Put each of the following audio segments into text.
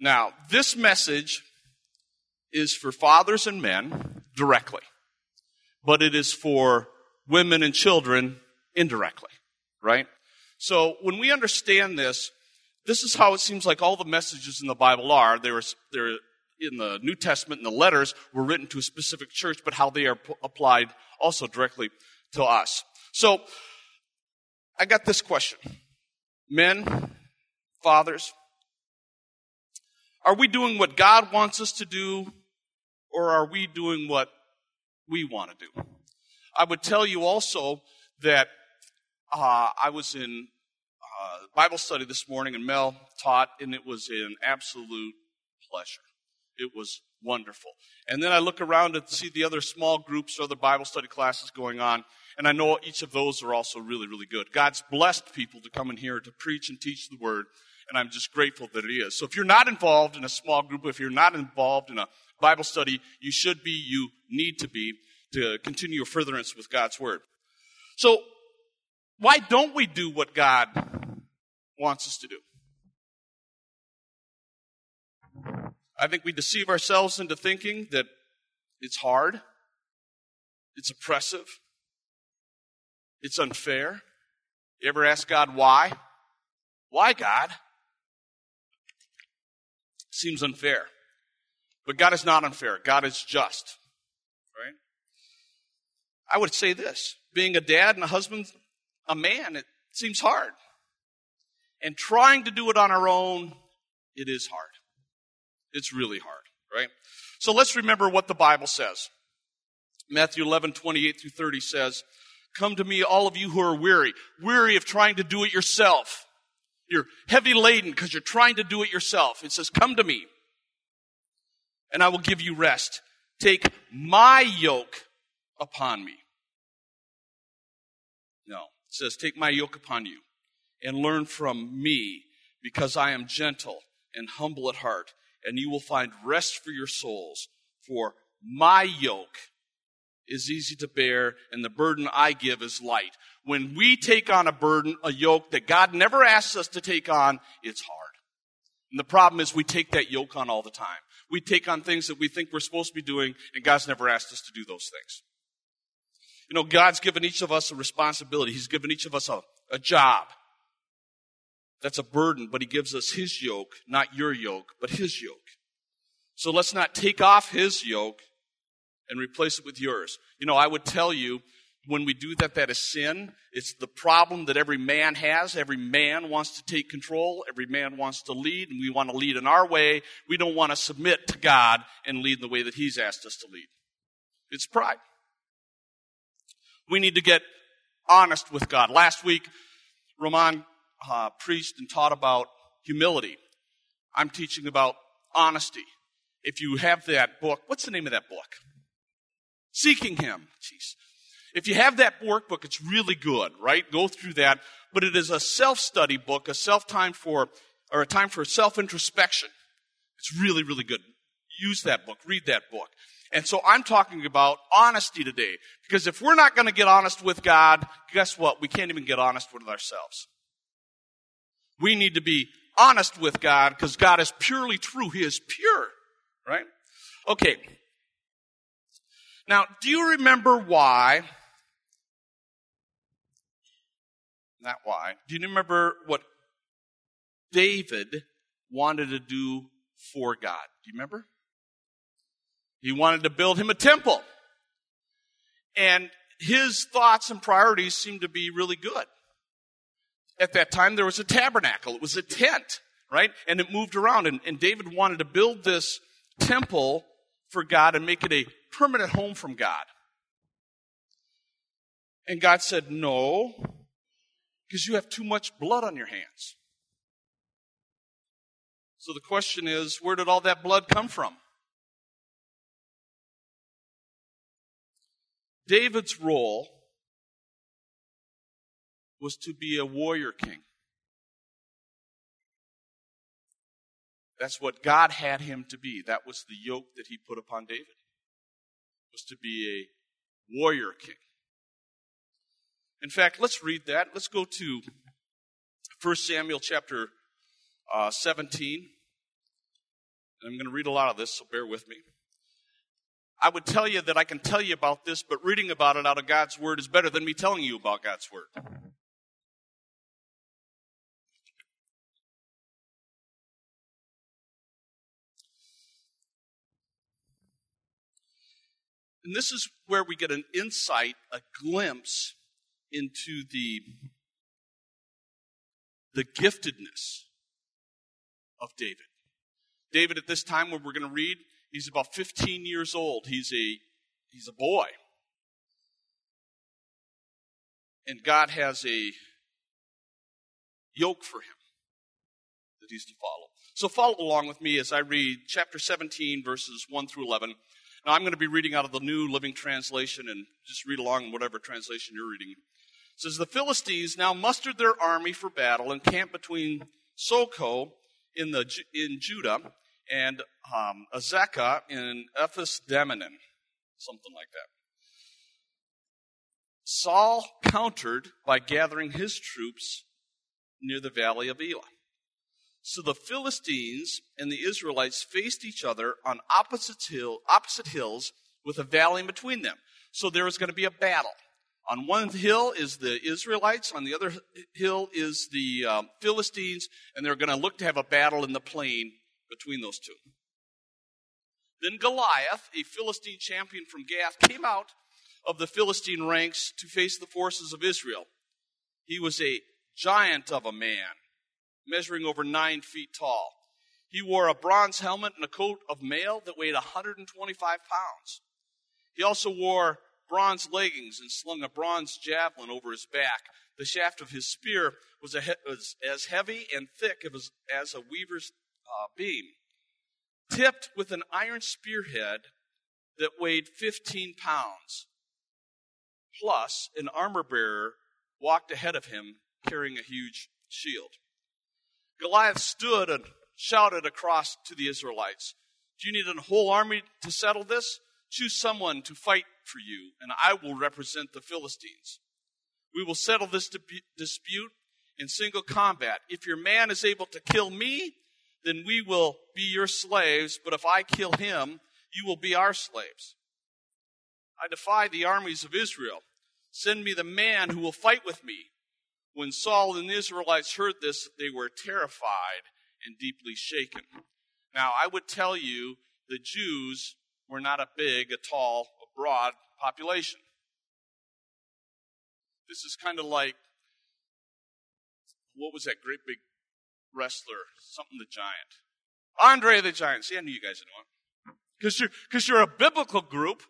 Now, this message is for fathers and men directly, but it is for women and children indirectly, right? So when we understand this, this is how it seems like all the messages in the Bible are. They're, they're in the New Testament and the letters were written to a specific church, but how they are p- applied also directly to us. So I got this question. Men, fathers, are we doing what God wants us to do, or are we doing what we want to do? I would tell you also that uh, I was in uh, Bible study this morning, and Mel taught, and it was an absolute pleasure. It was wonderful. And then I look around and see the other small groups or other Bible study classes going on, and I know each of those are also really, really good. God's blessed people to come in here to preach and teach the Word, and I'm just grateful that it is. So if you're not involved in a small group, if you're not involved in a Bible study, you should be, you need to be, to continue your furtherance with God's Word. So, why don't we do what God wants us to do? I think we deceive ourselves into thinking that it's hard, it's oppressive, it's unfair. You ever ask God why? Why, God? Seems unfair. But God is not unfair. God is just. Right? I would say this being a dad and a husband, a man, it seems hard. And trying to do it on our own, it is hard. It's really hard, right? So let's remember what the Bible says. Matthew 11, 28 through 30 says, Come to me, all of you who are weary, weary of trying to do it yourself. You're heavy laden because you're trying to do it yourself. It says, Come to me, and I will give you rest. Take my yoke upon me. No, it says, Take my yoke upon you and learn from me because I am gentle and humble at heart, and you will find rest for your souls. For my yoke is easy to bear, and the burden I give is light. When we take on a burden, a yoke that God never asks us to take on, it's hard. And the problem is we take that yoke on all the time. We take on things that we think we're supposed to be doing, and God's never asked us to do those things. You know, God's given each of us a responsibility. He's given each of us a, a job. That's a burden, but He gives us His yoke, not your yoke, but His yoke. So let's not take off His yoke and replace it with yours. You know, I would tell you when we do that, that is sin. It's the problem that every man has. Every man wants to take control. Every man wants to lead, and we want to lead in our way. We don't want to submit to God and lead in the way that He's asked us to lead. It's pride. We need to get honest with God. Last week, Roman uh, preached and taught about humility. I'm teaching about honesty. If you have that book, what's the name of that book? Seeking Him. Jeez. If you have that workbook, it's really good, right? Go through that. But it is a self-study book, a self-time for, or a time for self-introspection. It's really, really good. Use that book. Read that book. And so I'm talking about honesty today. Because if we're not going to get honest with God, guess what? We can't even get honest with ourselves. We need to be honest with God because God is purely true. He is pure, right? Okay. Now, do you remember why? Not why. Do you remember what David wanted to do for God? Do you remember? He wanted to build him a temple. And his thoughts and priorities seemed to be really good. At that time, there was a tabernacle. It was a tent, right? And it moved around. And, and David wanted to build this temple for God and make it a permanent home from God. And God said, No, because you have too much blood on your hands. So the question is, where did all that blood come from? David's role was to be a warrior king. That's what God had him to be. That was the yoke that he put upon David. Was to be a warrior king. In fact, let's read that. Let's go to 1 Samuel chapter uh, 17. I'm going to read a lot of this, so bear with me. I would tell you that I can tell you about this, but reading about it out of God's Word is better than me telling you about God's Word. And this is where we get an insight, a glimpse into the, the giftedness of David. David, at this time when we're going to read, he's about 15 years old. He's a, he's a boy. And God has a yoke for him that he's to follow. So follow along with me as I read chapter 17, verses 1 through 11. Now, I'm going to be reading out of the New Living Translation, and just read along whatever translation you're reading. Says, The Philistines now mustered their army for battle and camped between Socoh in, the, in Judah and um, Azekah in Ephes Dammim, something like that. Saul countered by gathering his troops near the valley of Elah. So the Philistines and the Israelites faced each other on opposite, hill, opposite hills with a valley in between them. So there was going to be a battle. On one hill is the Israelites, on the other hill is the um, Philistines, and they're going to look to have a battle in the plain between those two. Then Goliath, a Philistine champion from Gath, came out of the Philistine ranks to face the forces of Israel. He was a giant of a man measuring over nine feet tall. He wore a bronze helmet and a coat of mail that weighed 125 pounds. He also wore bronze leggings and slung a bronze javelin over his back. The shaft of his spear was, he- was as heavy and thick as, as a weaver's uh, beam, tipped with an iron spearhead that weighed 15 pounds. Plus, an armor bearer walked ahead of him carrying a huge shield. Goliath stood and shouted across to the Israelites, Do you need a whole army to settle this? Choose someone to fight for you, and I will represent the Philistines. We will settle this dispute in single combat. If your man is able to kill me, then we will be your slaves, but if I kill him, you will be our slaves. I defy the armies of Israel. Send me the man who will fight with me. When Saul and the Israelites heard this, they were terrified and deeply shaken. Now, I would tell you the Jews were not a big, a tall, a broad population. This is kind of like what was that great big wrestler? Something the Giant. Andre the Giant. See, I knew you guys didn't want. Because you're, cause you're a biblical group.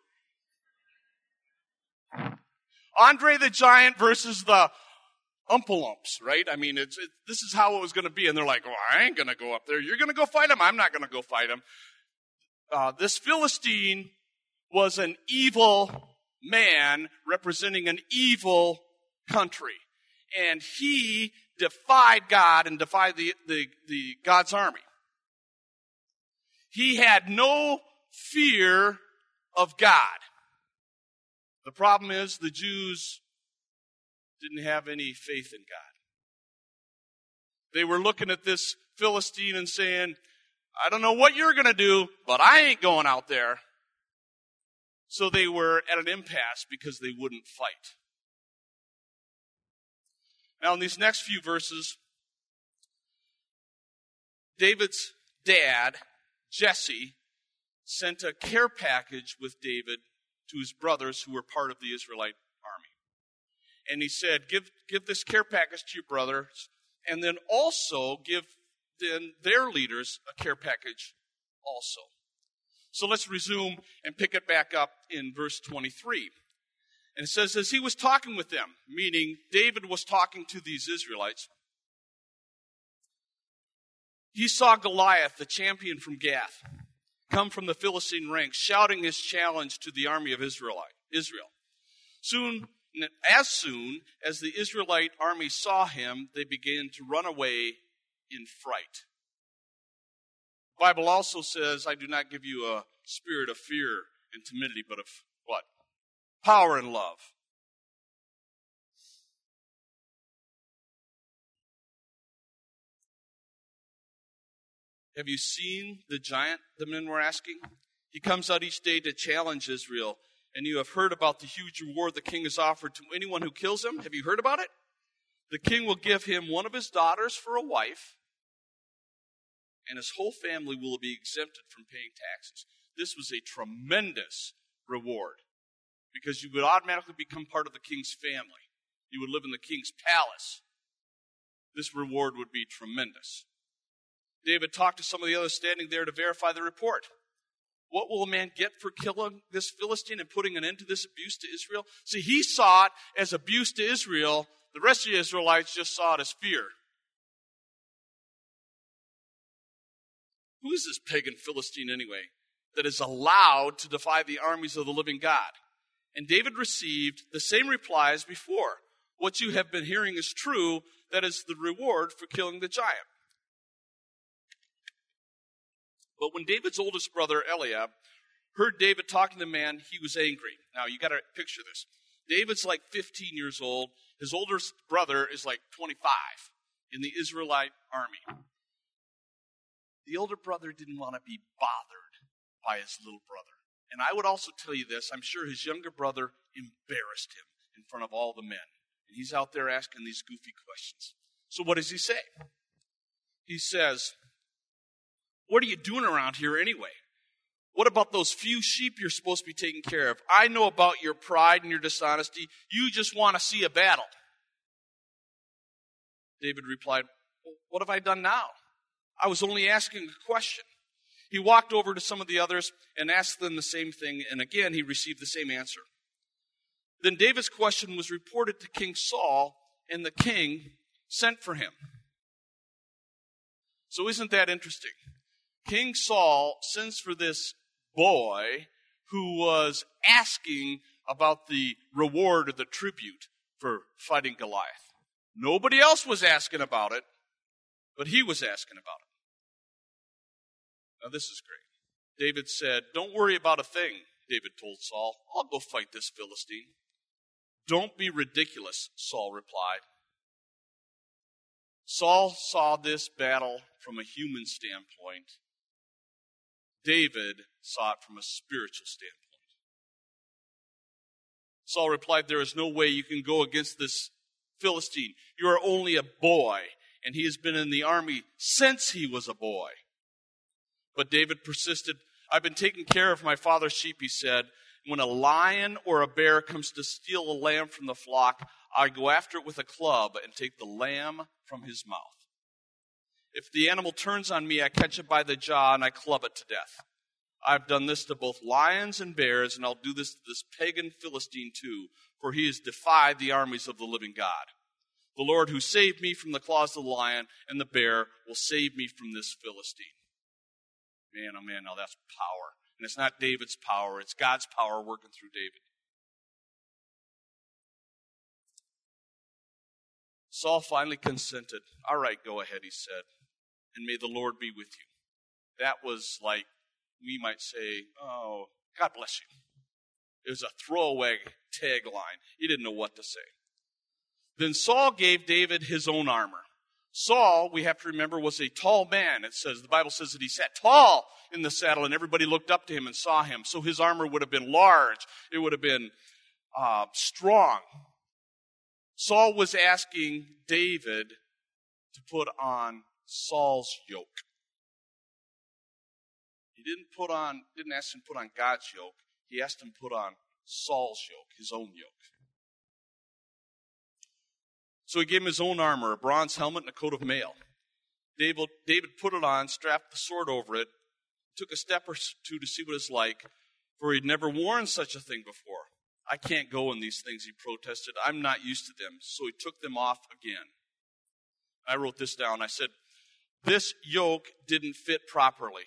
Andre the Giant versus the umpalumps, right? I mean, it's, it, this is how it was going to be. And they're like, well, I ain't going to go up there. You're going to go fight him. I'm not going to go fight him. Uh, this Philistine was an evil man representing an evil country. And he defied God and defied the, the, the God's army. He had no fear of God. The problem is the Jews didn't have any faith in God. They were looking at this Philistine and saying, I don't know what you're going to do, but I ain't going out there. So they were at an impasse because they wouldn't fight. Now, in these next few verses, David's dad, Jesse, sent a care package with David to his brothers who were part of the Israelite army. and he said, give, give this care package to your brothers, and then also give then their leaders a care package also. So let's resume and pick it back up in verse 23. And it says, as he was talking with them, meaning David was talking to these Israelites, he saw Goliath, the champion from Gath, come from the Philistine ranks, shouting his challenge to the army of Israel. Soon as soon as the Israelite army saw him, they began to run away in fright. The Bible also says, I do not give you a spirit of fear and timidity, but of what? Power and love. Have you seen the giant? The men were asking. He comes out each day to challenge Israel, and you have heard about the huge reward the king has offered to anyone who kills him. Have you heard about it? The king will give him one of his daughters for a wife, and his whole family will be exempted from paying taxes. This was a tremendous reward because you would automatically become part of the king's family. You would live in the king's palace. This reward would be tremendous. David talked to some of the others standing there to verify the report. What will a man get for killing this Philistine and putting an end to this abuse to Israel? See, he saw it as abuse to Israel. The rest of the Israelites just saw it as fear. Who is this pagan Philistine anyway that is allowed to defy the armies of the living God? And David received the same reply as before. What you have been hearing is true. That is the reward for killing the giant. But when David's oldest brother, Eliab, heard David talking to the man, he was angry. Now, you got to picture this. David's like 15 years old. His oldest brother is like 25 in the Israelite army. The older brother didn't want to be bothered by his little brother. And I would also tell you this I'm sure his younger brother embarrassed him in front of all the men. And he's out there asking these goofy questions. So, what does he say? He says, What are you doing around here anyway? What about those few sheep you're supposed to be taking care of? I know about your pride and your dishonesty. You just want to see a battle. David replied, well, What have I done now? I was only asking a question. He walked over to some of the others and asked them the same thing, and again he received the same answer. Then David's question was reported to King Saul, and the king sent for him. So, isn't that interesting? King Saul sends for this boy who was asking about the reward or the tribute for fighting Goliath. Nobody else was asking about it, but he was asking about it. Now, this is great. David said, Don't worry about a thing, David told Saul. I'll go fight this Philistine. Don't be ridiculous, Saul replied. Saul saw this battle from a human standpoint. David saw it from a spiritual standpoint. Saul replied, There is no way you can go against this Philistine. You are only a boy, and he has been in the army since he was a boy. But David persisted. I've been taking care of my father's sheep, he said, when a lion or a bear comes to steal a lamb from the flock, I go after it with a club and take the lamb from his mouth. If the animal turns on me, I catch it by the jaw and I club it to death. I've done this to both lions and bears, and I'll do this to this pagan Philistine too, for he has defied the armies of the living God. The Lord who saved me from the claws of the lion and the bear will save me from this Philistine. Man, oh man, now that's power. And it's not David's power, it's God's power working through David. Saul finally consented. All right, go ahead, he said, and may the Lord be with you. That was like, we might say, oh, God bless you. It was a throwaway tagline. He didn't know what to say. Then Saul gave David his own armor. Saul, we have to remember, was a tall man. It says, the Bible says that he sat tall in the saddle and everybody looked up to him and saw him. So his armor would have been large. It would have been uh, strong. Saul was asking David to put on Saul's yoke. He didn't put on, didn't ask him to put on God's yoke. He asked him to put on Saul's yoke, his own yoke. So he gave him his own armor, a bronze helmet, and a coat of mail. David, David put it on, strapped the sword over it, took a step or two to see what it's like, for he'd never worn such a thing before. I can't go in these things, he protested. I'm not used to them. So he took them off again. I wrote this down. I said, This yoke didn't fit properly.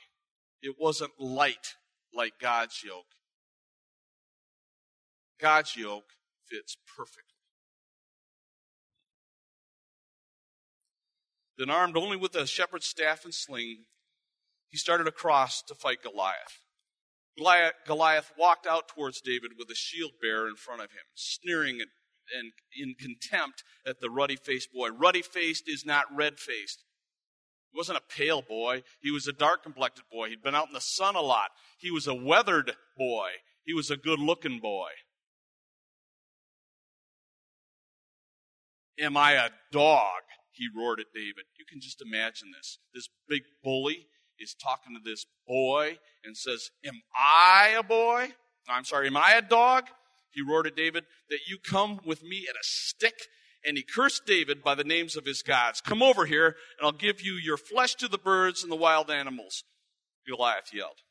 It wasn't light like God's yoke. God's yoke fits perfectly. Then, armed only with a shepherd's staff and sling, he started across to fight Goliath. Goliath, Goliath walked out towards David with a shield bearer in front of him, sneering and, and in contempt at the ruddy faced boy. Ruddy faced is not red faced. He wasn't a pale boy. He was a dark complected boy. He'd been out in the sun a lot. He was a weathered boy. He was a good looking boy. Am I a dog? He roared at David. You can just imagine this. This big bully is talking to this boy and says, Am I a boy? I'm sorry, am I a dog? He roared at David, That you come with me at a stick? And he cursed David by the names of his gods. Come over here, and I'll give you your flesh to the birds and the wild animals. Goliath yelled.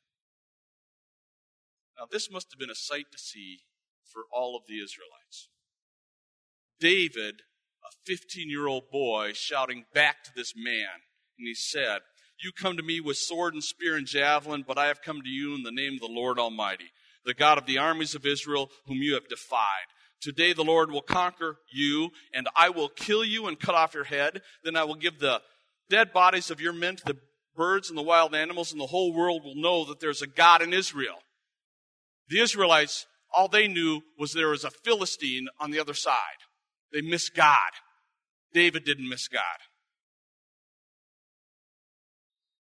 Now, this must have been a sight to see for all of the Israelites. David, a 15 year old boy, shouting back to this man, and he said, You come to me with sword and spear and javelin, but I have come to you in the name of the Lord Almighty, the God of the armies of Israel, whom you have defied. Today the Lord will conquer you, and I will kill you and cut off your head. Then I will give the dead bodies of your men to the birds and the wild animals, and the whole world will know that there's a God in Israel. The Israelites, all they knew was there was a Philistine on the other side. They miss God. David didn't miss God.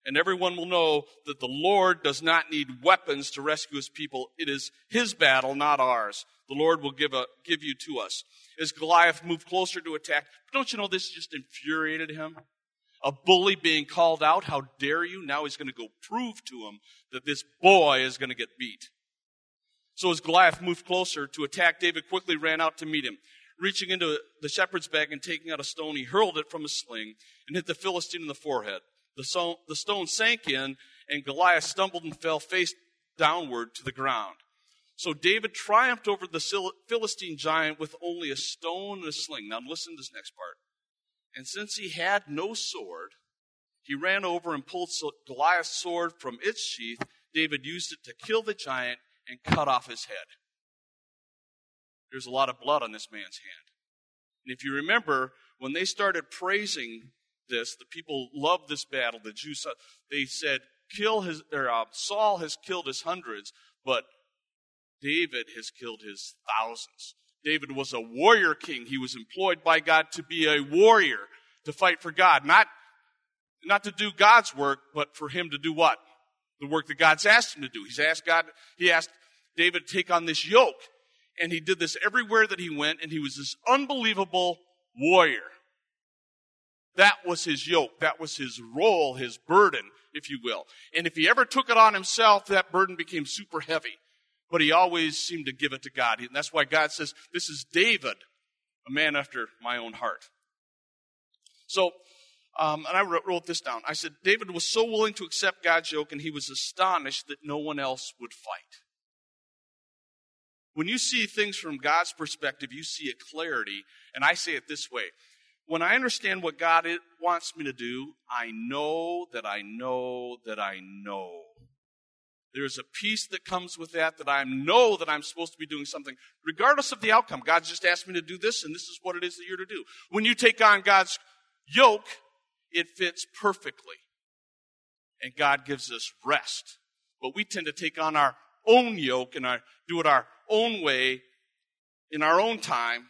And everyone will know that the Lord does not need weapons to rescue his people. It is his battle, not ours the Lord will give, a, give you to us. As Goliath moved closer to attack, don't you know this just infuriated him? A bully being called out, how dare you? Now he's going to go prove to him that this boy is going to get beat. So as Goliath moved closer to attack, David quickly ran out to meet him. Reaching into the shepherd's bag and taking out a stone, he hurled it from his sling and hit the Philistine in the forehead. The, the stone sank in, and Goliath stumbled and fell face downward to the ground. So David triumphed over the Philistine giant with only a stone and a sling. Now listen to this next part. And since he had no sword, he ran over and pulled Goliath's sword from its sheath. David used it to kill the giant and cut off his head. There's a lot of blood on this man's hand. And if you remember, when they started praising this, the people loved this battle. The Jews, they said, "Kill his." Or, uh, Saul has killed his hundreds, but David has killed his thousands. David was a warrior king. He was employed by God to be a warrior, to fight for God. Not, not to do God's work, but for him to do what? The work that God's asked him to do. He's asked God, he asked David to take on this yoke. And he did this everywhere that he went, and he was this unbelievable warrior. That was his yoke. That was his role, his burden, if you will. And if he ever took it on himself, that burden became super heavy but he always seemed to give it to God. And that's why God says, This is David, a man after my own heart. So, um, and I wrote, wrote this down. I said, David was so willing to accept God's yoke, and he was astonished that no one else would fight. When you see things from God's perspective, you see a clarity, and I say it this way. When I understand what God wants me to do, I know that I know that I know there's a peace that comes with that, that I know that I'm supposed to be doing something, regardless of the outcome. God just asked me to do this, and this is what it is that you're to do. When you take on God's yoke, it fits perfectly. And God gives us rest. But we tend to take on our own yoke and our, do it our own way, in our own time,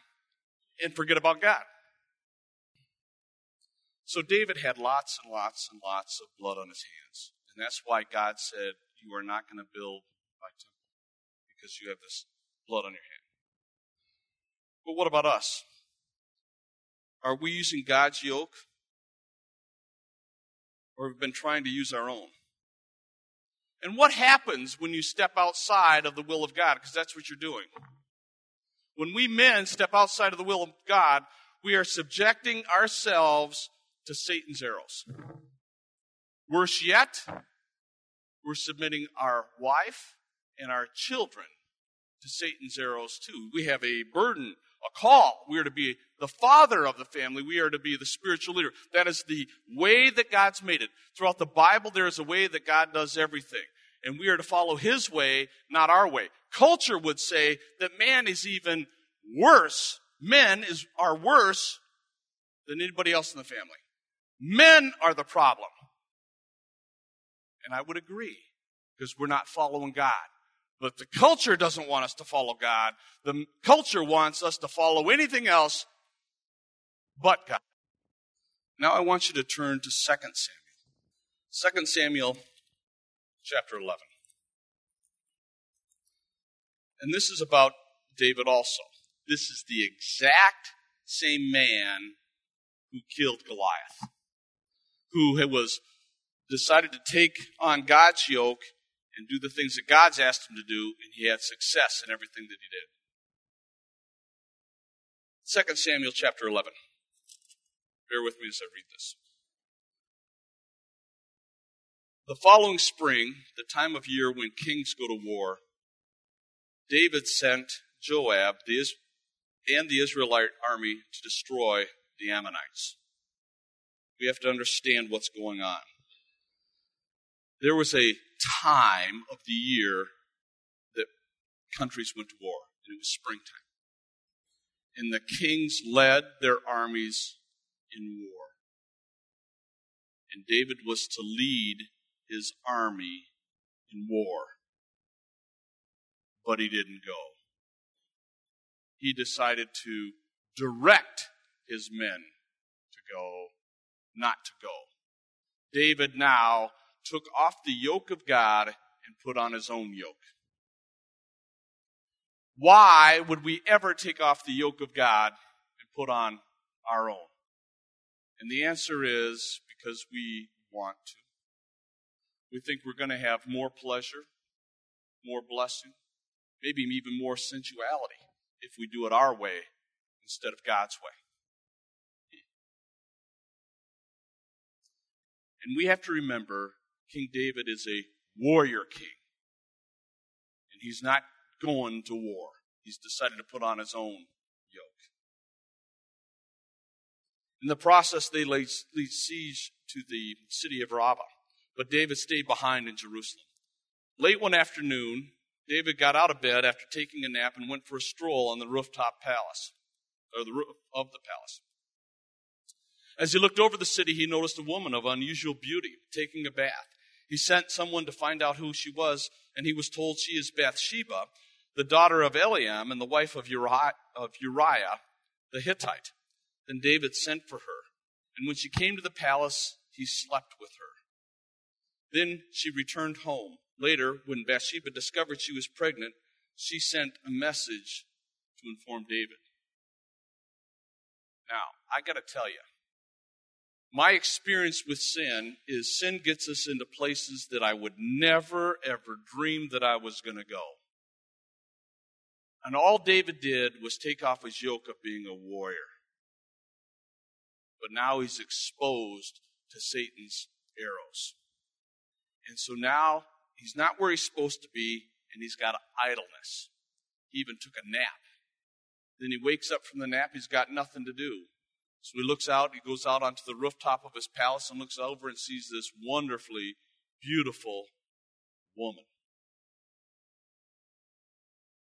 and forget about God. So David had lots and lots and lots of blood on his hands. And that's why God said, you are not going to build my temple because you have this blood on your hand. But what about us? Are we using God's yoke? Or have we been trying to use our own? And what happens when you step outside of the will of God? Because that's what you're doing. When we men step outside of the will of God, we are subjecting ourselves to Satan's arrows. Worse yet, we're submitting our wife and our children to Satan's arrows too. We have a burden, call. We are to be the father of the family. We are to be the spiritual leader. That is the way that God's made it. Throughout the Bible, there is a way that God does everything. And we are to follow his way, not our way. Culture would say that man is even worse. Men is, are worse than anybody else in the family. Men are the problem. And I would agree because we're not following God. But the culture doesn't want us to follow God. The culture wants us to follow anything else but God. Now I want you to turn to 2 Samuel. 2 Samuel chapter 11. And this is about David also. This is the exact same man who killed Goliath, who was decided to take on God's yoke and do the things that God's asked him to do, and he had success in everything that he did. 2 Samuel chapter 11. Bear with me as I read this. The following spring, the time of year when kings go to war, David sent Joab the, and the Israelite army to destroy the Ammonites. We have to understand what's going on. There was a time of the year that countries went to war, and it was springtime. And the kings led their armies in war. And David was to lead his army in war. But he didn't go. He decided to direct his men to go, not to go. David now took off the yoke of God and put on his own yoke. Why would we ever take off the yoke of God and put on our own? And the answer is because we want to. We think we're going to have more pleasure, more blessing, maybe even more sensuality if we do it our way instead of God's way. And we have to remember King David is a warrior king. And he's not going to war. He's decided to put on his own yoke. In the process, they laid, siege to the city of Rabbah, but David stayed behind in Jerusalem. Late one afternoon, David got out of bed after taking a nap and went for a stroll on the rooftop palace, or the roof of the palace. As he looked over the city, he noticed a woman of unusual beauty taking a bath. He sent someone to find out who she was, and he was told she is Bathsheba, the daughter of Eliam and the wife of Uriah, of Uriah the Hittite. Then David sent for her, and when she came to the palace, he slept with her. Then she returned home. Later, when Bathsheba discovered she was pregnant, she sent a message to inform David. Now, I got to tell you, my experience with sin is sin gets us into places that I would never, ever dream that I was going to go. And all David did was take off his yoke of being a warrior. But now he's exposed to Satan's arrows. And so now he's not where he's supposed to be, and he's got idleness. He even took a nap. Then he wakes up from the nap, he's got nothing to do. So he looks out, he goes out onto the rooftop of his palace and looks over and sees this wonderfully beautiful woman.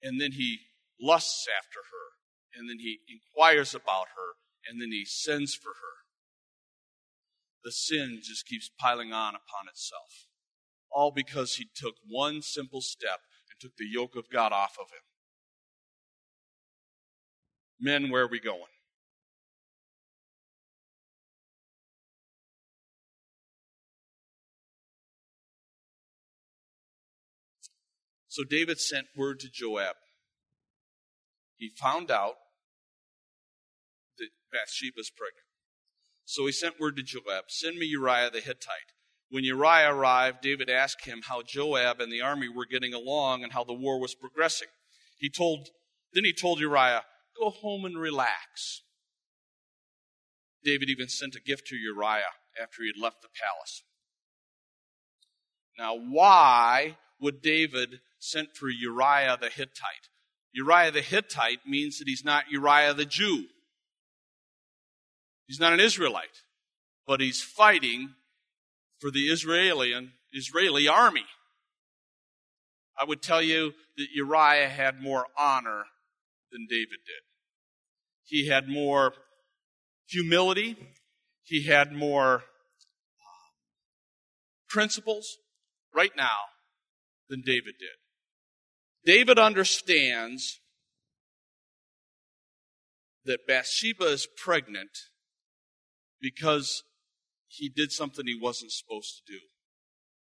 And then he lusts after her, and then he inquires about her, and then he sends for her. The sin just keeps piling on upon itself. All because he took one simple step and took the yoke of God off of him. Men, where are we going? So David sent word to Joab. He found out that Bathsheba's pregnant. So he sent word to Joab, send me Uriah the Hittite. When Uriah arrived, David asked him how Joab and the army were getting along and how the war was progressing. He told, then he told Uriah, go home and relax. David even sent a gift to Uriah after he had left the palace. Now, why would David sent for Uriah the Hittite. Uriah the Hittite means that he's not Uriah the Jew. He's not an Israelite, but he's fighting for the Israeli Israeli army. I would tell you that Uriah had more honor than David did. He had more humility. He had more um, principles right now than David did. David understands that Bathsheba is pregnant because he did something he wasn't supposed to do.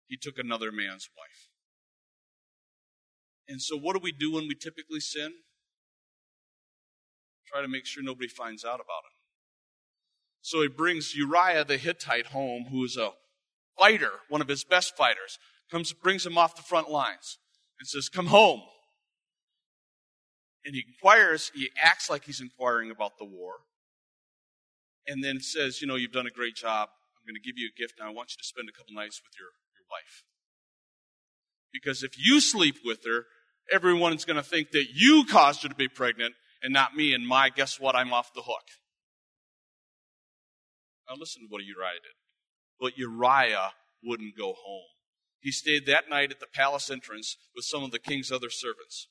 he took another man's wife. And so, what do we do when we typically sin? Try to make sure nobody finds out about it. So he brings Uriah the Hittite home, who is a fighter, one of his best fighters, comes, brings him off the front lines and says, Come home. And he inquires, he acts like he's inquiring about the war. And then says, You know, you've done a great job. I'm going to give you a gift, and I want you to spend a couple nights with your, your wife. Because if you sleep with her, everyone's going to think that you caused her to be pregnant and not me, and my, guess what? I'm off the hook. Now listen to what Uriah did. But Uriah wouldn't go home. He stayed that night at the palace entrance with some of the king's other servants.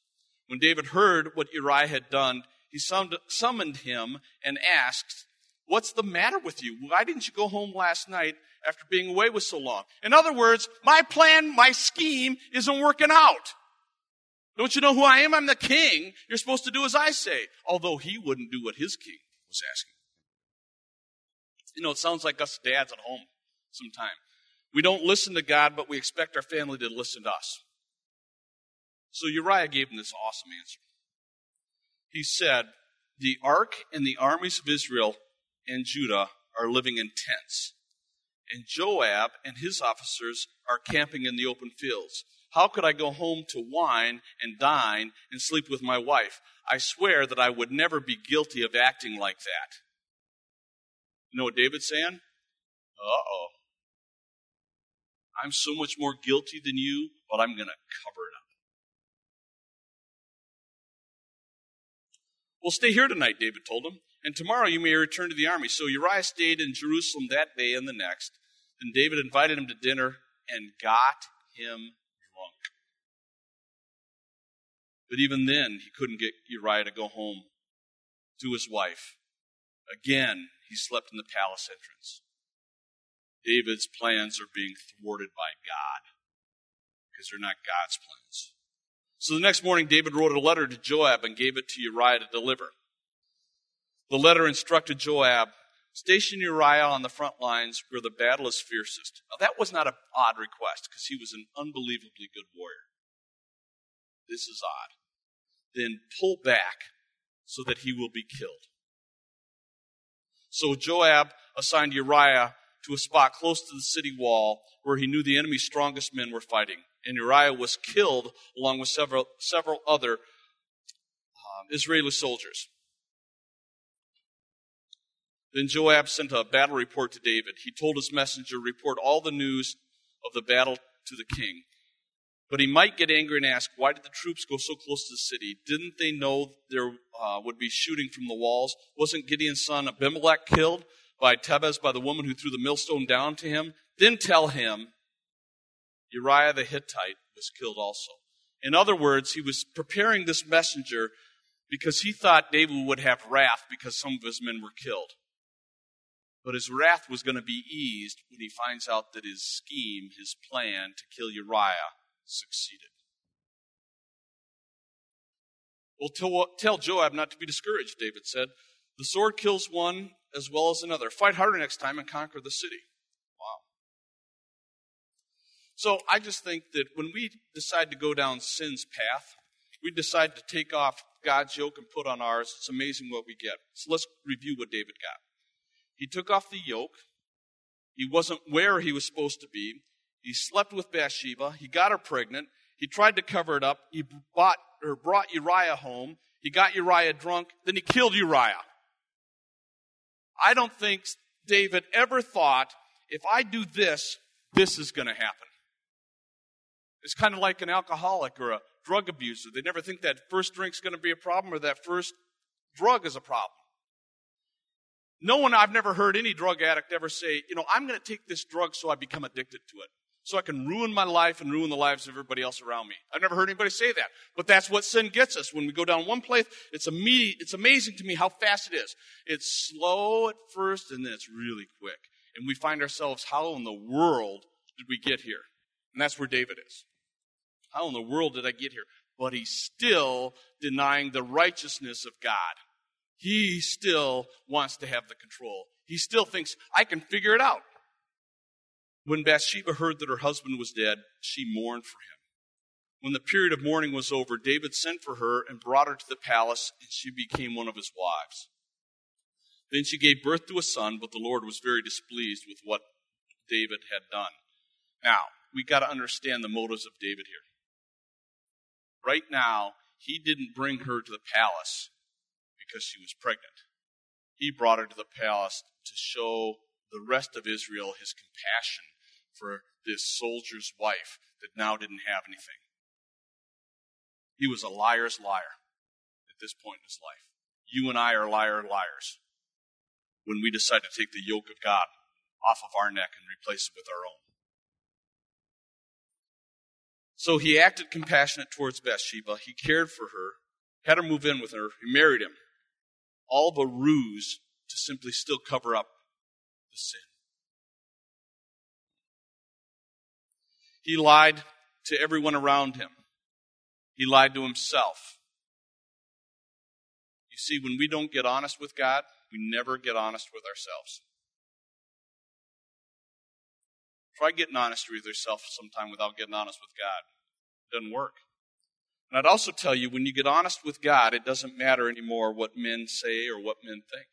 When David heard what Uriah had done, he summoned him and asked, What's the matter with you? Why didn't you go home last night after being away with so long? In other words, my plan, my scheme isn't working out. Don't you know who I am? I'm the king. You're supposed to do as I say. Although he wouldn't do what his king was asking. You know, it sounds like us dads at home sometime. We don't listen to God, but we expect our family to listen to us. So Uriah gave him this awesome answer. He said, The ark and the armies of Israel and Judah are living in tents, and Joab and his officers are camping in the open fields. How could I go home to wine and dine and sleep with my wife? I swear that I would never be guilty of acting like that. You know what David's saying? Uh oh. I'm so much more guilty than you, but I'm going to cover it up. Well, stay here tonight, David told him, and tomorrow you may return to the army. So Uriah stayed in Jerusalem that day and the next. Then David invited him to dinner and got him drunk. But even then, he couldn't get Uriah to go home to his wife. Again, he slept in the palace entrance. David's plans are being thwarted by God because they're not God's plans. So the next morning, David wrote a letter to Joab and gave it to Uriah to deliver. The letter instructed Joab, station Uriah on the front lines where the battle is fiercest. Now, that was not an odd request because he was an unbelievably good warrior. This is odd then pull back so that he will be killed. So Joab assigned Uriah to a spot close to the city wall where he knew the enemy's strongest men were fighting. And Uriah was killed along with several, several other um, Israeli soldiers. Then Joab sent a battle report to David. He told his messenger, report all the news of the battle to the king. But he might get angry and ask, why did the troops go so close to the city? Didn't they know there uh, would be shooting from the walls? Wasn't Gideon's son Abimelech killed by Thebez, by the woman who threw the millstone down to him? Then tell him Uriah the Hittite was killed also. In other words, he was preparing this messenger because he thought David would have wrath because some of his men were killed. But his wrath was going to be eased when he finds out that his scheme, his plan to kill Uriah, succeeded. Well, tell, tell Joab not to be discouraged, David said. The sword kills one as well as another. Fight harder next time and conquer the city. Wow. So I just think that when we decide to go down sin's path, we decide to take off God's yoke and put on ours, it's amazing what we get. So let's review what David got. He took off the yoke. He wasn't where he was supposed to be. He slept with Bathsheba. He got her pregnant. He tried to cover it up. He bought or brought Uriah home. He got Uriah drunk. Then he killed Uriah. I don't think David ever thought, if I do this, this is going to happen. It's kind of like an alcoholic or a drug abuser. They never think that first drink's going to be a problem or that first drug is a problem. No one, I've never heard any drug addict ever say, you know, I'm going to take this drug so I become addicted to it so I can ruin my life and ruin the lives of everybody else around me. I've never heard anybody say that. But that's what sin gets us. When we go down one place, it's, it's amazing to me how fast it is. It's slow at first and then it's really quick. And we find ourselves, how in the world did we get here? And that's where David is. How in the world did I get here? But he's still denying the righteousness of God. He still wants to have the control. He still thinks, I can figure it out. When Bathsheba heard that her husband was dead, she mourned for him. When the period of mourning was over, David sent for her and brought her to the palace, and she became one of his wives. Then she gave birth to a son, but the Lord was very displeased with what David had done. Now, we got to understand the motives of David here. Right now, he didn't bring her to the palace because she was pregnant. He brought her to the palace to show the rest of Israel his compassion for this soldier's wife that now didn't have anything. He was a liar's liar at this point in his life. You and I are liar liars when we decide to take the yoke of God off of our neck and replace it with our own. So he acted compassionate towards Bathsheba. He cared for her, had her move in with her, he married him. All of a ruse to simply still cover up sin. He lied to everyone around him. He lied to himself. You see, when we don't get honest with God, we never get honest with ourselves. Try getting honest with yourself sometime without getting honest with God. It doesn't work. And I'd also tell you, when you get honest with God, it doesn't matter anymore what men say or what men think.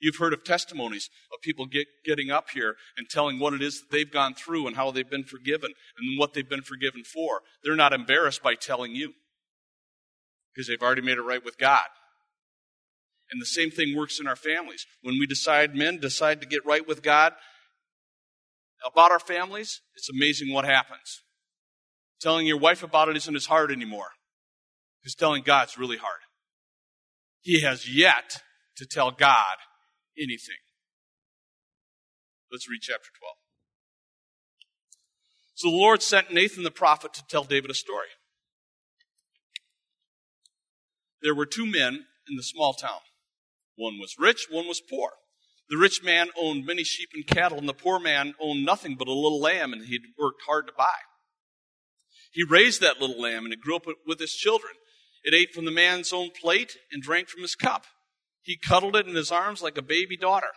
You've heard of testimonies of people get, getting up here and telling what it is that they've gone through and how they've been forgiven and what they've been forgiven for. They're not embarrassed by telling you because they've already made it right with God. And the same thing works in our families. When we decide, men decide to get right with God about our families, it's amazing what happens. Telling your wife about it isn't as hard anymore. Because telling God's really hard. He has yet to tell God anything. Let's read chapter 12. So the Lord sent Nathan the prophet to tell David a story. There were two men in the small town. One was rich, one was poor. The rich man owned many sheep and cattle, and the poor man owned nothing but a little lamb, and he'd worked hard to buy. He raised that little lamb, and it grew up with his children. It ate from the man's own plate and drank from his cup. He cuddled it in his arms like a baby daughter.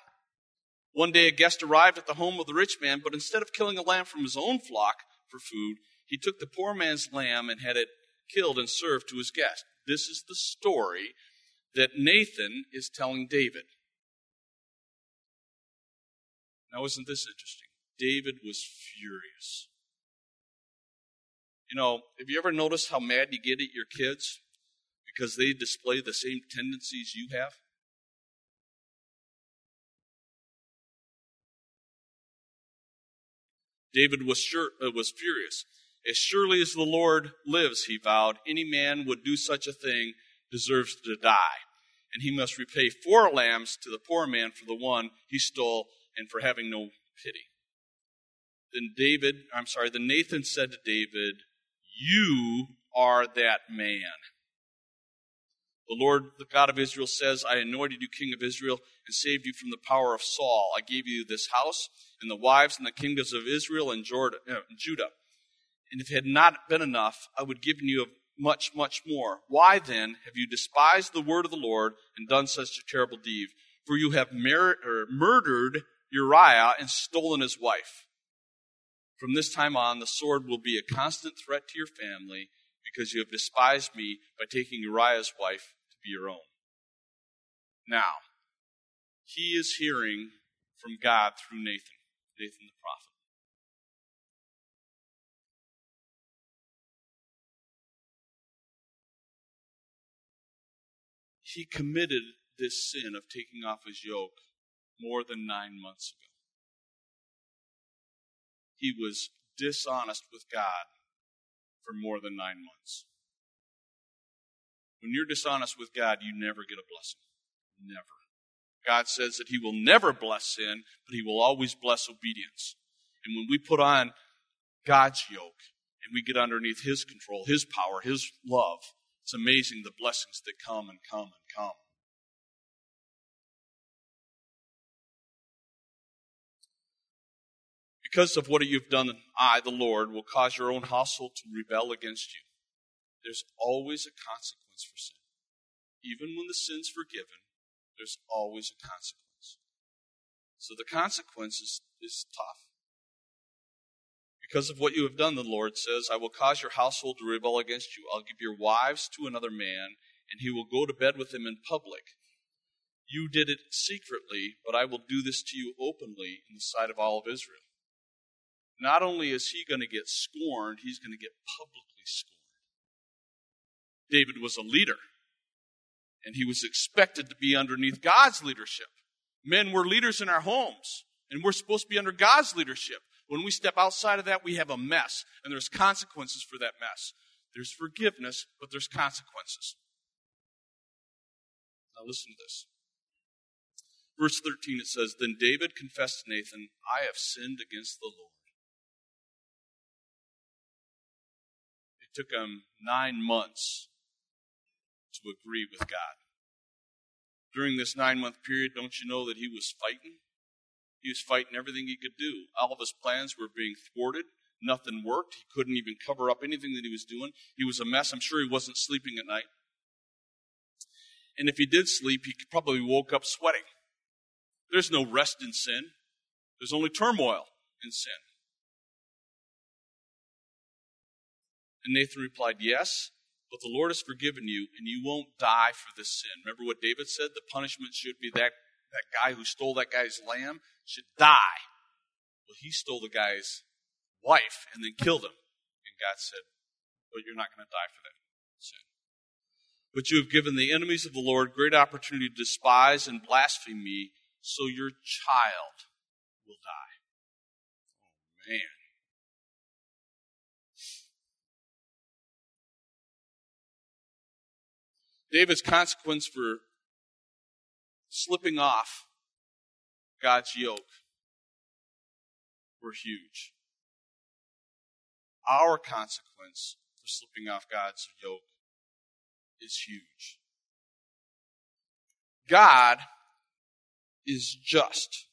One day a guest arrived at the home of the rich man, but instead of killing a lamb from his own flock for food, he took the poor man's lamb and had it killed and served to his guest. This is the story that Nathan is telling David. Now, isn't this interesting? David was furious. You know, have you ever noticed how mad you get at your kids because they display the same tendencies you have? David was, sure, uh, was furious. As surely as the Lord lives, he vowed, any man would do such a thing deserves to die. And he must repay four lambs to the poor man for the one he stole and for having no pity. Then David, I'm sorry, then Nathan said to David, You are that man. The Lord, the God of Israel, says, I anointed you king of Israel and saved you from the power of Saul. I gave you this house and the wives and the kingdoms of Israel and uh, Judah. And if it had not been enough, I would have given you much, much more. Why then have you despised the word of the Lord and done such a terrible deed? For you have mer- murdered Uriah and stolen his wife. From this time on, the sword will be a constant threat to your family because you have despised me by taking Uriah's wife be your own. Now, he is hearing from God through Nathan. Nathan the prophet. He committed this sin of taking off his yoke more than nine months ago. He was dishonest with God for more than nine months. When you're dishonest with God, you never get a blessing. Never. God says that He will never bless sin, but He will always bless obedience. And when we put on God's yoke and we get underneath His control, His power, His love, it's amazing the blessings that come and come and come. Because of what you've done, I, the Lord, will cause your own household to rebel against you. There's always a consequence for sin. Even when the sin's forgiven, there's always a consequence. So the consequence is, is tough. Because of what you have done, the Lord says, I will cause your household to rebel against you. I'll give your wives to another man, and he will go to bed with them in public. You did it secretly, but I will do this to you openly in the sight of all of Israel. Not only is he going to get scorned, he's going to get publicly scorned. David was a leader, and he was expected to be underneath God's leadership. Men were leaders in our homes, and we're supposed to be under God's leadership. When we step outside of that, we have a mess, and there's consequences for that mess. There's forgiveness, but there's consequences. Now, listen to this. Verse 13 it says, Then David confessed to Nathan, I have sinned against the Lord. It took him nine months to agree with God. During this nine month period, don't you know that he was fighting? He was fighting everything he could do. All of his plans were being thwarted. Nothing worked. He couldn't even cover up anything that he was doing. He was a mess. I'm sure he wasn't sleeping at night. And if he did sleep, he probably woke up sweating. There's no rest in sin, there's only turmoil in sin. And Nathan replied, Yes, but the Lord has forgiven you, and you won't die for this sin. Remember what David said? The punishment should be that, that guy who stole that guy's lamb should die. Well, he stole the guy's wife and then killed him. And God said, But you're not going to die for that sin. But you have given the enemies of the Lord great opportunity to despise and blaspheme me so your child will die. Oh, man. David's consequence for slipping off God's yoke were huge. Our consequence for slipping off God's yoke is huge. God is just.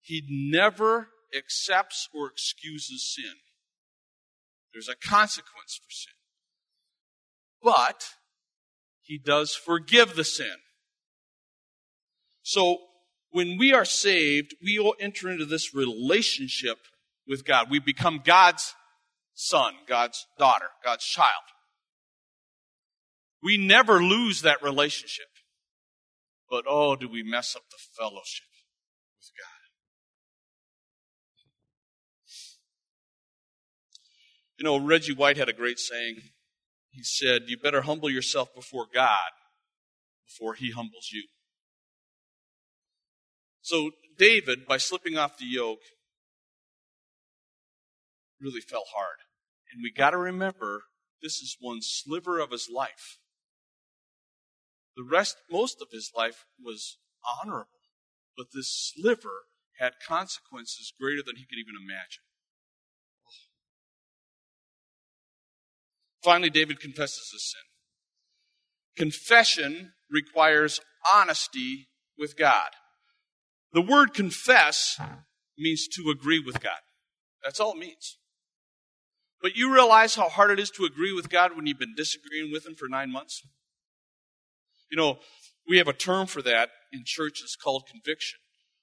He never accepts or excuses sin. There's a consequence for sin. But he does forgive the sin. So when we are saved, we will enter into this relationship with God. We become God's son, God's daughter, God's child. We never lose that relationship. But oh, do we mess up the fellowship with God? You know, Reggie White had a great saying. He said, You better humble yourself before God before he humbles you. So, David, by slipping off the yoke, really fell hard. And we got to remember this is one sliver of his life. The rest, most of his life was honorable. But this sliver had consequences greater than he could even imagine. Finally, David confesses his sin. Confession requires honesty with God. The word confess means to agree with God. That's all it means. But you realize how hard it is to agree with God when you've been disagreeing with Him for nine months? You know, we have a term for that in church. It's called conviction.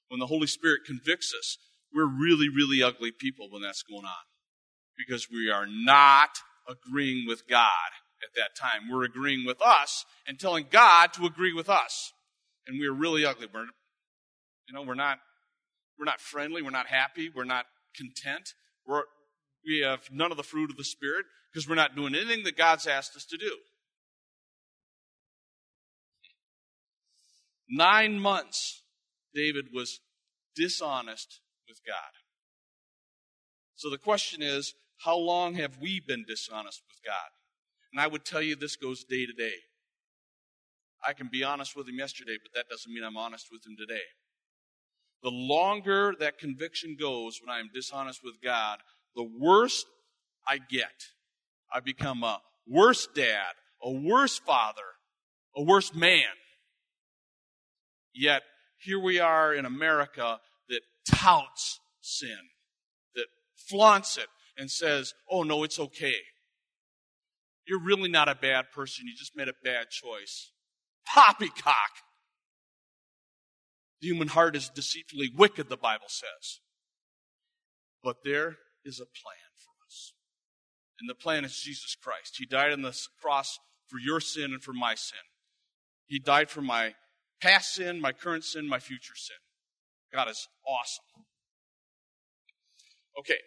When the Holy Spirit convicts us, we're really, really ugly people when that's going on. Because we are not agreeing with God at that time. We're agreeing with us and telling God to agree with us. And we're really ugly. We're, you know, we're not, we're not friendly. We're not happy. We're not content. We're, we have none of the fruit of the Spirit because we're not doing anything that God's asked us to do. Nine months, David was dishonest with God. So the question is, how long have we been dishonest with God? And I would tell you this goes day to day. I can be honest with him yesterday, but that doesn't mean I'm honest with him today. The longer that conviction goes when I am dishonest with God, the worse I get. I become a worse dad, a worse father, a worse man. Yet, here we are in America that touts sin, that flaunts it, and says, oh no, it's okay. You're really not a bad person. You just made a bad choice. Poppycock. The human heart is deceitfully wicked, the Bible says. But there is a plan for us. And the plan is Jesus Christ. He died on the cross for your sin and for my sin. He died for my past sin, my current sin, my future sin. God is awesome. Okay.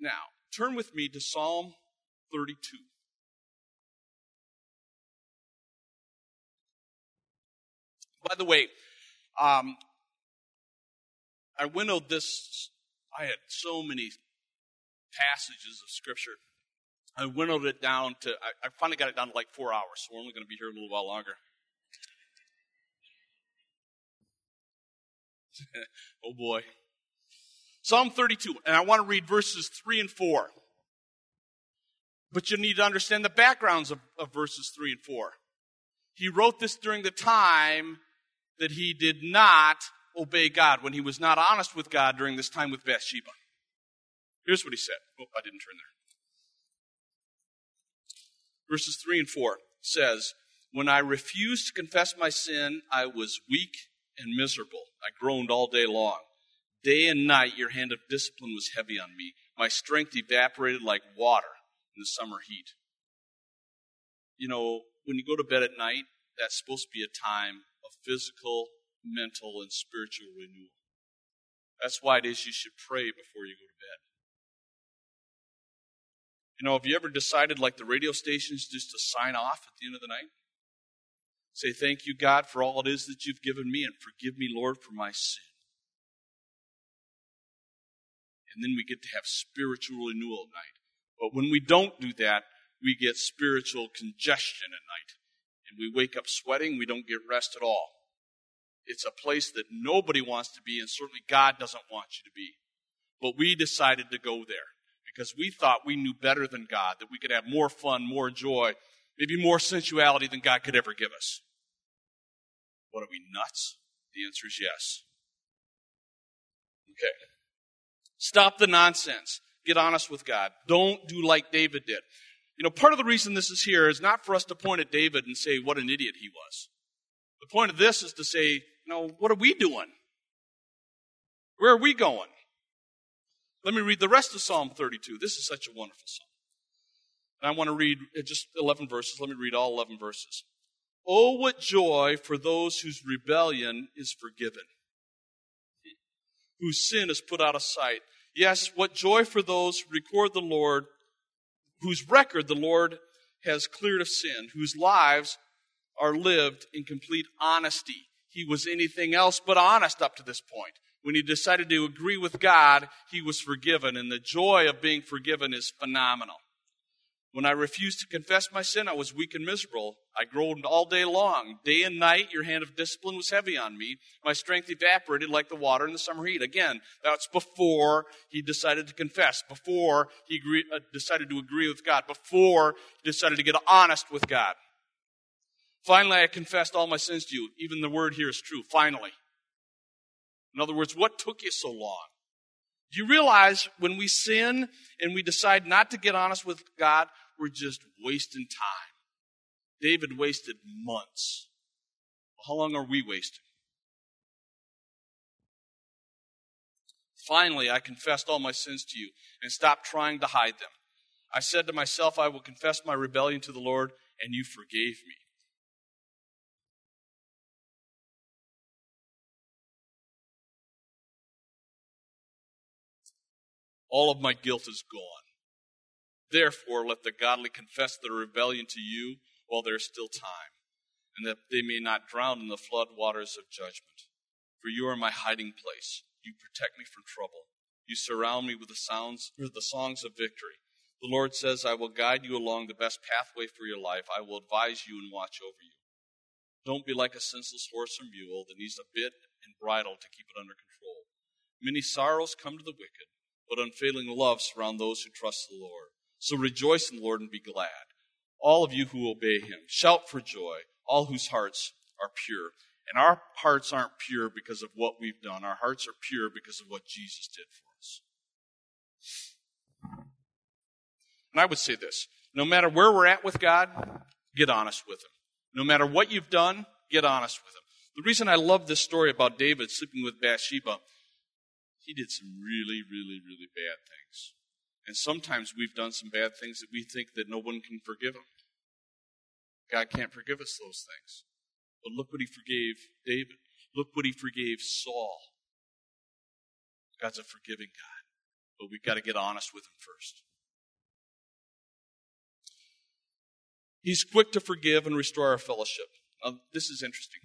Now, turn with me to Psalm 32. By the way, um, I winnowed this. I had so many passages of Scripture. I winnowed it down to, I, I finally got it down to like four hours, so we're only going to be here a little while longer. oh boy. Psalm 32, and I want to read verses 3 and 4. But you need to understand the backgrounds of, of verses 3 and 4. He wrote this during the time that he did not obey God, when he was not honest with God during this time with Bathsheba. Here's what he said. Oh, I didn't turn there. Verses 3 and 4 says, When I refused to confess my sin, I was weak and miserable. I groaned all day long. Day and night, your hand of discipline was heavy on me. My strength evaporated like water in the summer heat. You know, when you go to bed at night, that's supposed to be a time of physical, mental, and spiritual renewal. That's why it is you should pray before you go to bed. You know, have you ever decided, like the radio stations, just to sign off at the end of the night? Say, Thank you, God, for all it is that you've given me, and forgive me, Lord, for my sin. And then we get to have spiritual renewal at night. But when we don't do that, we get spiritual congestion at night. And we wake up sweating, we don't get rest at all. It's a place that nobody wants to be, and certainly God doesn't want you to be. But we decided to go there because we thought we knew better than God, that we could have more fun, more joy, maybe more sensuality than God could ever give us. What are we, nuts? The answer is yes. Okay. Stop the nonsense. Get honest with God. Don't do like David did. You know, part of the reason this is here is not for us to point at David and say what an idiot he was. The point of this is to say, you know, what are we doing? Where are we going? Let me read the rest of Psalm 32. This is such a wonderful psalm. And I want to read just 11 verses. Let me read all 11 verses. Oh, what joy for those whose rebellion is forgiven, whose sin is put out of sight. Yes, what joy for those who record the Lord, whose record the Lord has cleared of sin, whose lives are lived in complete honesty. He was anything else but honest up to this point. When he decided to agree with God, he was forgiven, and the joy of being forgiven is phenomenal. When I refused to confess my sin, I was weak and miserable. I groaned all day long. Day and night, your hand of discipline was heavy on me. My strength evaporated like the water in the summer heat. Again, that's before he decided to confess, before he agree, uh, decided to agree with God, before he decided to get honest with God. Finally, I confessed all my sins to you. Even the word here is true. Finally. In other words, what took you so long? Do you realize when we sin and we decide not to get honest with God, we're just wasting time? David wasted months. How long are we wasting? Finally, I confessed all my sins to you and stopped trying to hide them. I said to myself, I will confess my rebellion to the Lord, and you forgave me. all of my guilt is gone. Therefore, let the godly confess their rebellion to you while there is still time, and that they may not drown in the flood waters of judgment. For you are my hiding place. You protect me from trouble. You surround me with the sounds or the songs of victory. The Lord says, I will guide you along the best pathway for your life. I will advise you and watch over you. Don't be like a senseless horse or mule that needs a bit and bridle to keep it under control. Many sorrows come to the wicked but unfailing love surround those who trust the Lord. So rejoice in the Lord and be glad. All of you who obey him, shout for joy, all whose hearts are pure. And our hearts aren't pure because of what we've done. Our hearts are pure because of what Jesus did for us. And I would say this no matter where we're at with God, get honest with Him. No matter what you've done, get honest with Him. The reason I love this story about David sleeping with Bathsheba he did some really, really, really bad things. And sometimes we've done some bad things that we think that no one can forgive them. God can't forgive us those things. But look what he forgave David. Look what he forgave Saul. God's a forgiving God. But we've got to get honest with him first. He's quick to forgive and restore our fellowship. Now, this is interesting.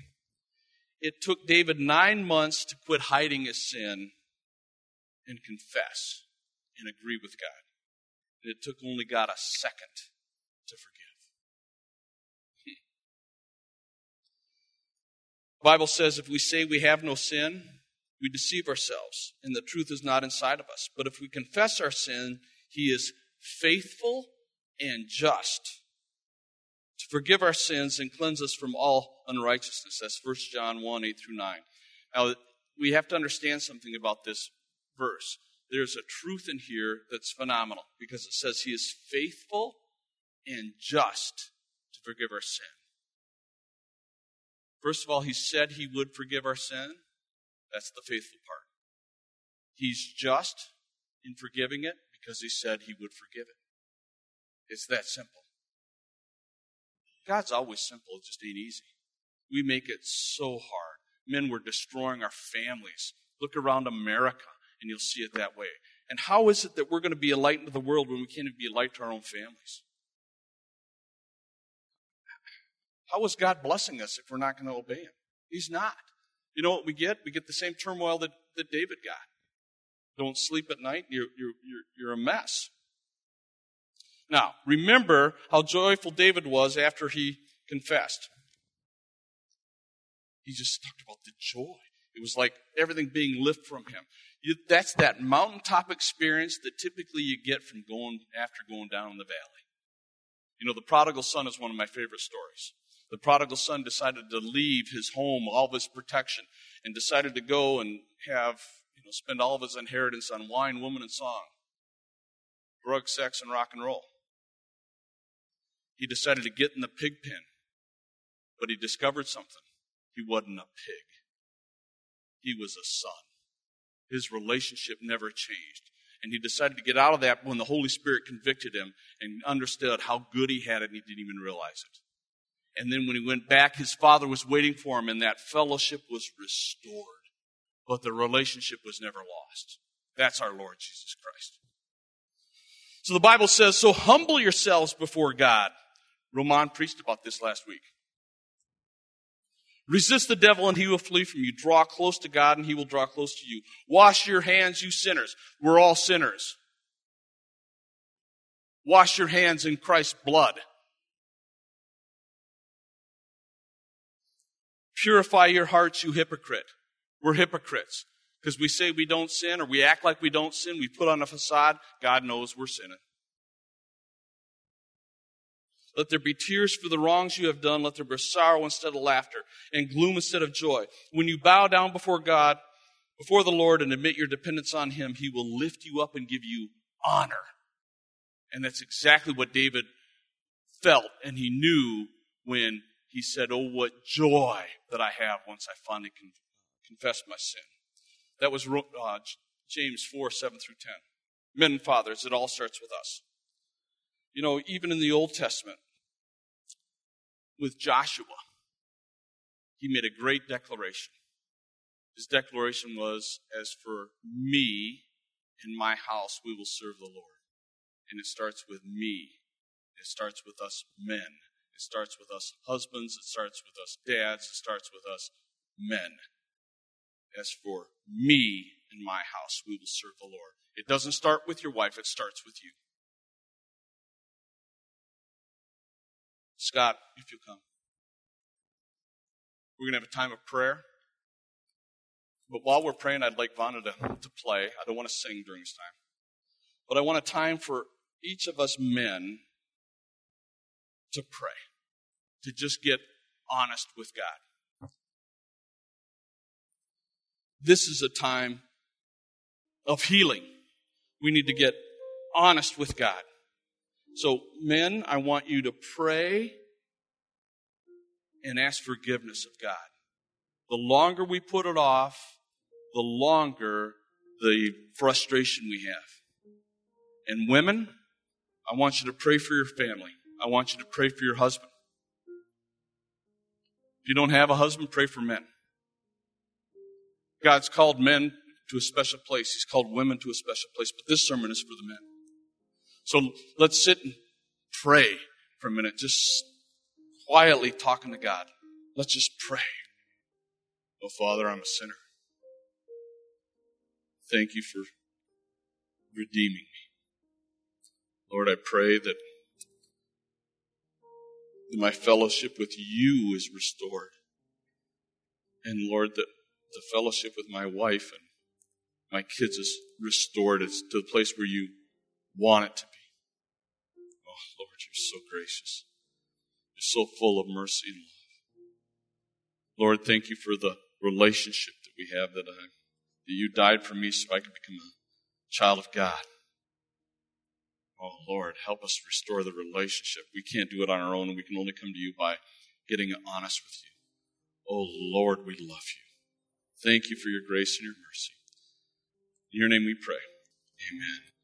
It took David nine months to quit hiding his sin and confess and agree with God. And it took only God a second to forgive. The Bible says if we say we have no sin, we deceive ourselves, and the truth is not inside of us. But if we confess our sin, He is faithful and just to forgive our sins and cleanse us from all unrighteousness. That's 1 John 1 8 through 9. Now, we have to understand something about this verse. There's a truth in here that's phenomenal because it says He is faithful and just to forgive our sin. First of all, He said He would forgive our sin. That's the faithful part. He's just in forgiving it because He said He would forgive it. It's that simple. God's always simple, it just ain't easy. We make it so hard. Men, we're destroying our families. Look around America and you'll see it that way. And how is it that we're going to be a light into the world when we can't even be a light to our own families? How is God blessing us if we're not going to obey Him? He's not. You know what we get? We get the same turmoil that, that David got. Don't sleep at night, you're, you're, you're, you're a mess. Now, remember how joyful David was after he confessed. He just talked about the joy. It was like everything being lifted from him. You, that's that mountaintop experience that typically you get from going after going down in the valley. You know, the prodigal son is one of my favorite stories. The prodigal son decided to leave his home, all of his protection, and decided to go and have, you know, spend all of his inheritance on wine, woman, and song, drug, sex, and rock and roll. He decided to get in the pig pen, but he discovered something. He wasn't a pig. He was a son his relationship never changed. And he decided to get out of that when the Holy Spirit convicted him and understood how good he had it and he didn't even realize it. And then when he went back, his father was waiting for him and that fellowship was restored. But the relationship was never lost. That's our Lord Jesus Christ. So the Bible says, so humble yourselves before God. Roman preached about this last week. Resist the devil and he will flee from you. Draw close to God and he will draw close to you. Wash your hands, you sinners. We're all sinners. Wash your hands in Christ's blood. Purify your hearts, you hypocrite. We're hypocrites. Because we say we don't sin or we act like we don't sin. We put on a facade. God knows we're sinning. Let there be tears for the wrongs you have done. Let there be sorrow instead of laughter and gloom instead of joy. When you bow down before God, before the Lord, and admit your dependence on Him, He will lift you up and give you honor. And that's exactly what David felt and he knew when he said, Oh, what joy that I have once I finally con- confess my sin. That was uh, James 4 7 through 10. Men and fathers, it all starts with us. You know, even in the Old Testament, with Joshua, he made a great declaration. His declaration was, As for me and my house, we will serve the Lord. And it starts with me. It starts with us men. It starts with us husbands. It starts with us dads. It starts with us men. As for me and my house, we will serve the Lord. It doesn't start with your wife, it starts with you. Scott, if you'll come. We're going to have a time of prayer. But while we're praying, I'd like Vonna to, to play. I don't want to sing during this time. But I want a time for each of us men to pray, to just get honest with God. This is a time of healing. We need to get honest with God. So, men, I want you to pray and ask forgiveness of God. The longer we put it off, the longer the frustration we have. And women, I want you to pray for your family. I want you to pray for your husband. If you don't have a husband, pray for men. God's called men to a special place. He's called women to a special place. But this sermon is for the men. So let's sit and pray for a minute. Just quietly talking to God. Let's just pray. Oh, Father, I'm a sinner. Thank you for redeeming me. Lord, I pray that my fellowship with you is restored. And Lord, that the fellowship with my wife and my kids is restored. It's to the place where you want it to be. Lord, you're so gracious. You're so full of mercy and love. Lord, thank you for the relationship that we have that, I, that you died for me so I could become a child of God. Oh, Lord, help us restore the relationship. We can't do it on our own. We can only come to you by getting honest with you. Oh, Lord, we love you. Thank you for your grace and your mercy. In your name we pray. Amen.